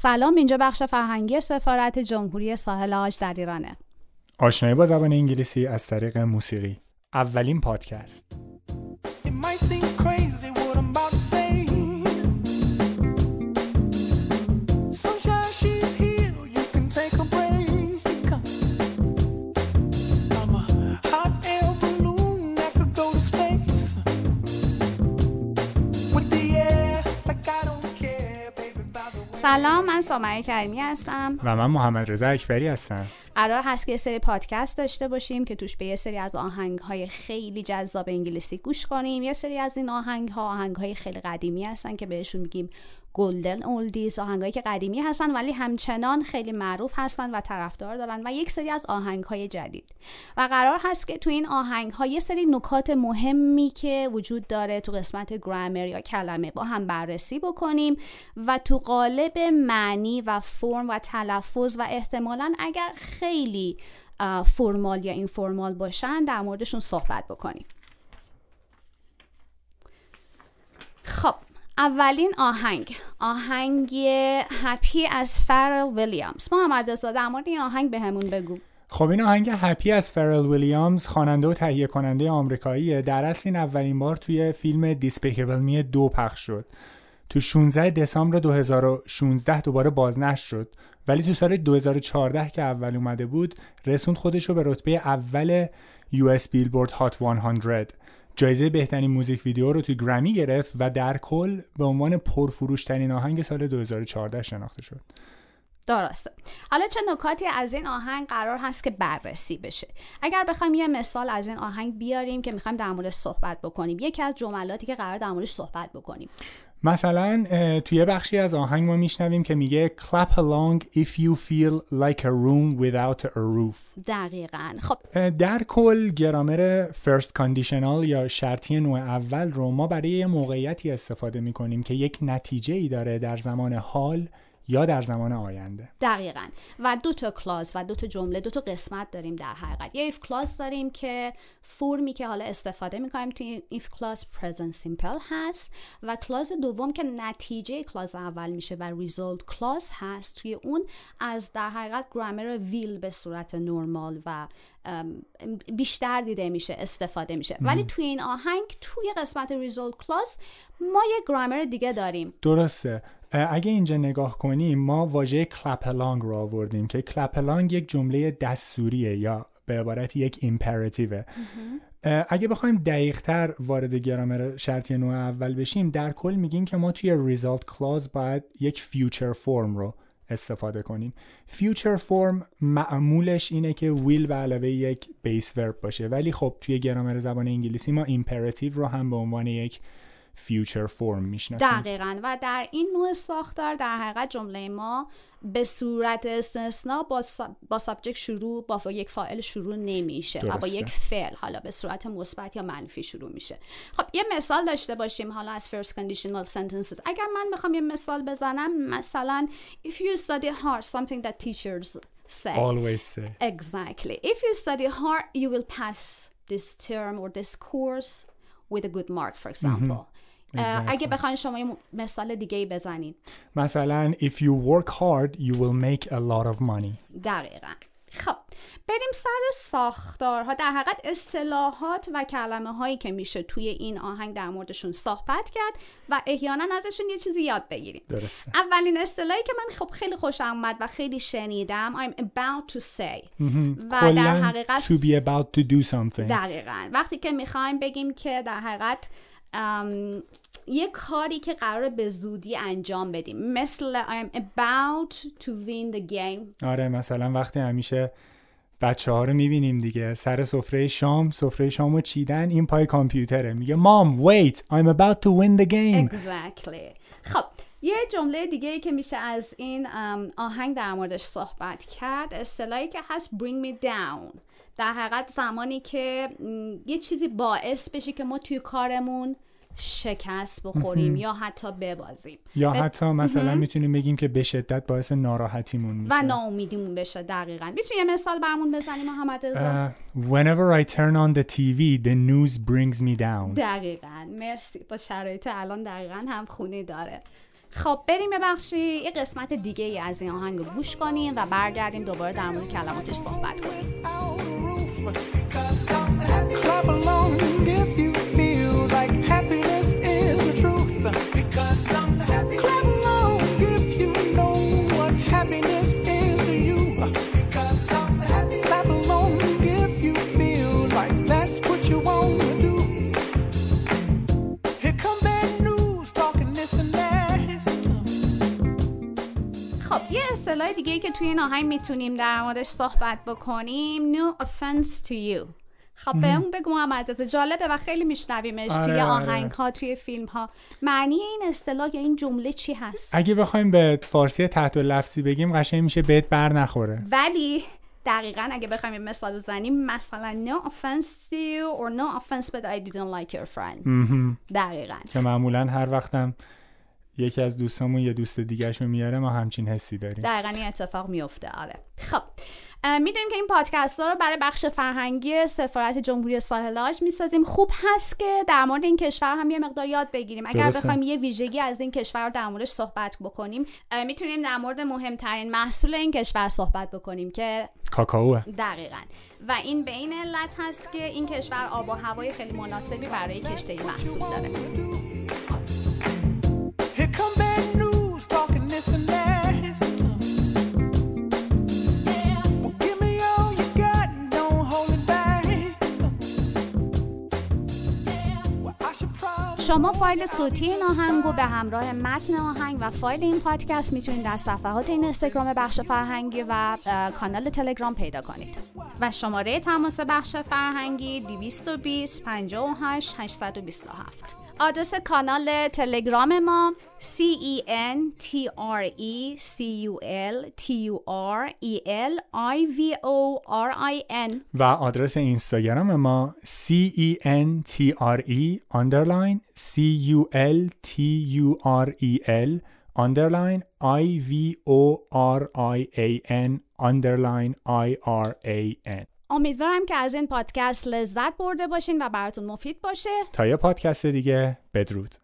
سلام اینجا بخش فرهنگی سفارت جمهوری ساحل آج در ایرانه. آشنایی با زبان انگلیسی از طریق موسیقی. اولین پادکست. سلام من سامعه کریمی هستم. و من محمد رضا اکبری هستم. قرار هست که یه سری پادکست داشته باشیم که توش به یه سری از آهنگ های خیلی جذاب انگلیسی گوش کنیم. یه سری از این آهنگ ها آهنگ های خیلی قدیمی هستن که بهشون میگیم گلدن اولدیز آهنگایی که قدیمی هستن ولی همچنان خیلی معروف هستن و طرفدار دارن و یک سری از آهنگ های جدید. و قرار هست که تو این آهنگ ها یه سری نکات مهمی که وجود داره تو قسمت گرامر یا کلمه با هم بررسی بکنیم و تو قالب معنی و فرم و تلفظ و احتمالا اگر خیلی فرمال یا اینفورمال باشن در موردشون صحبت بکنیم خب اولین آهنگ. آهنگ هپی از فرل ویلیامز محمد رضا در مورد این آهنگ بهمون بگو. خب این آهنگ هپی از فرل ویلیامز خواننده و تهیه کننده آمریکاییه. در اصل این اولین بار توی فیلم دیسپیکبل می دو پخش شد. تو 16 دسامبر 2016 دوباره بازنشر شد. ولی تو سال 2014 که اول اومده بود رسوند خودش رو به رتبه اول US بیلبورد هات 100 جایزه بهترین موزیک ویدیو رو توی گرمی گرفت و در کل به عنوان پرفروشترین آهنگ سال 2014 شناخته شد. درسته. حالا چه نکاتی از این آهنگ قرار هست که بررسی بشه؟ اگر بخوایم یه مثال از این آهنگ بیاریم که می‌خوایم در موردش صحبت بکنیم. یکی از جملاتی که قرار در موردش صحبت بکنیم. مثلا توی بخشی از آهنگ ما میشنویم که میگه clap along if you feel like a room without a roof. دقیقا. خب. در کل گرامر first conditional یا شرطی نوع اول رو ما برای یه موقعیتی استفاده می‌کنیم که یک نتیجه ای داره در زمان حال یا در زمان آینده. دقیقا. و دو تا کلاس و دو تا جمله دو تا قسمت داریم در حقیقت. یه if کلاس داریم که فرمی که حالا استفاده می‌کنیم توی if کلاس present simple هست و کلاس دوم که نتیجه کلاس اول میشه و result کلاس هست. توی اون از در حقیقت گرامر ویل به صورت نرمال و بیشتر دیده میشه استفاده میشه. ولی توی این آهنگ توی قسمت result کلاس ما یه گرامر دیگه داریم. درسته. اگه اینجا نگاه کنیم ما واژه along رو آوردیم که along یک جمله دستوریه یا به عبارت یک ایمپراتیوه اگه بخوایم دقیقتر وارد گرامر شرطی نوع اول بشیم در کل میگیم که ما توی result clause باید یک future form رو استفاده کنیم. future form معمولش اینه که will به علاوه یک base verb باشه. ولی خب توی گرامر زبان انگلیسی ما imperative رو هم به عنوان یک future form می‌شناسیم. دقیقا. و در این نوع ساختار در حقیقت جمله ما به صورت استثنا با, ساب... با سابجکت شروع با یک فاعل شروع نمیشه و با. یک فعل حالا به صورت مثبت یا منفی شروع میشه. خب یه مثال داشته باشیم حالا از first conditional sentences. اگر من بخوام یه مثال بزنم مثلا if you study hard something that teachers say. Always say. Exactly. If you study hard, you will pass this term or this course with a good mark, for example. اه، Exactly. اگه بخواین شما یه مثال دیگه ای بزنین. مثلا if you work hard you will make a lot of money. دقیقا. خب بریم سر ساختارها. در حقیقت اصطلاحات و کلمه هایی که میشه توی این آهنگ در موردشون صحبت کرد و احیانا ازشون یه چیزی یاد بگیریم. درسته. اولین اصطلاحی که من خب خیلی خوشم اومد و خیلی شنیدم I'm about to say. و در حقیقت to be about to do something. دقیقا. وقتی که می‌خوایم بگیم که در حقیقت یه کاری که قرار به زودی انجام بدیم. مثل I'm about to win the game. آره مثلا وقتی همیشه بچه ها رو می‌بینیم دیگه. سر سفره شام سفره شام رو چیدن این پای کامپیوتره. میگه مام wait I'm about to win the game. Exactly. خب یه جمله دیگه ای که میشه از این آهنگ در موردش صحبت کرد. اصطلاحی که هست bring me down. در حقیقت زمانی که یه چیزی باعث بشه که ما توی کارمون شکست بخوریم یا حتی ببازیم. یا حتی مثلا می‌تونیم بگیم که به شدت باعث ناراحتیمون میشه. و ناامیدیمون بشه دقیقا. می‌تونی یه مثال برمون بزنی محمد رضا. اه، whenever I turn on the TV the news brings me down. دقیقا. مرسی. با شرایط الان دقیقا هم خونه داره. خب بریم ببخشی یه قسمت دیگه ای از این آهنگ رو گوش کنیم و برگردیم دوباره در مورد کلماتش صحبت کنیم. Christmas. اصطلاح دیگه که توی این آهنگ می‌تونیم در موردش صحبت بکنیم no offense to you. خب بهمون بگو محمد رضا جالبه و خیلی میشنویمش آره، توی آره. آهنگ ها توی فیلم ها معنی این اصطلاح یا این جمله چی هست؟ اگه بخوایم به فارسی تحت لفظی بگیم قشنگ میشه بهت بر نخوره. ولی دقیقا اگه بخوایم یه مثال بزنیم مثلا no offense to you or no offense but I didn't like your friend. دقیقا. که معمولا هر وقتم یکی از دوستامون یه دوست دیگهشو میاره ما همچین حسی داریم. دقیقا این اتفاق میفته آره. خب می‌دونیم که این پادکست ها رو برای بخش فرهنگی سفارت جمهوری ساحلاج می‌سازیم. خوب هست که در مورد این کشور هم یه مقدار یاد بگیریم. اگر. بخوایم یه ویژگی از این کشور رو در موردش صحبت بکنیم می‌تونیم در مورد مهمترین محصول این کشور صحبت بکنیم که کاکائوه دقیقا. و این به این علت هست که این کشور آب و هوای خیلی مناسبی برای کشت این محصول داره. شما فایل صوتی این آهنگ رو به همراه متن آهنگ و فایل این پادکست می‌تونید در صفحات این اینستاگرام بخش فرهنگی و کانال تلگرام پیدا کنید. و شماره تماس بخش فرهنگی 220 58 827 آدرس کانال تلگرام ما C E N T R E C U L T U R E L I V O R I N و آدرس اینستاگرام ما C E N T R E underline C U L T U R E L underline I V O R I A N underline I R A N امیدوارم که از این پادکست لذت برده باشین و براتون مفید باشه. تا یه پادکست دیگه بدرود.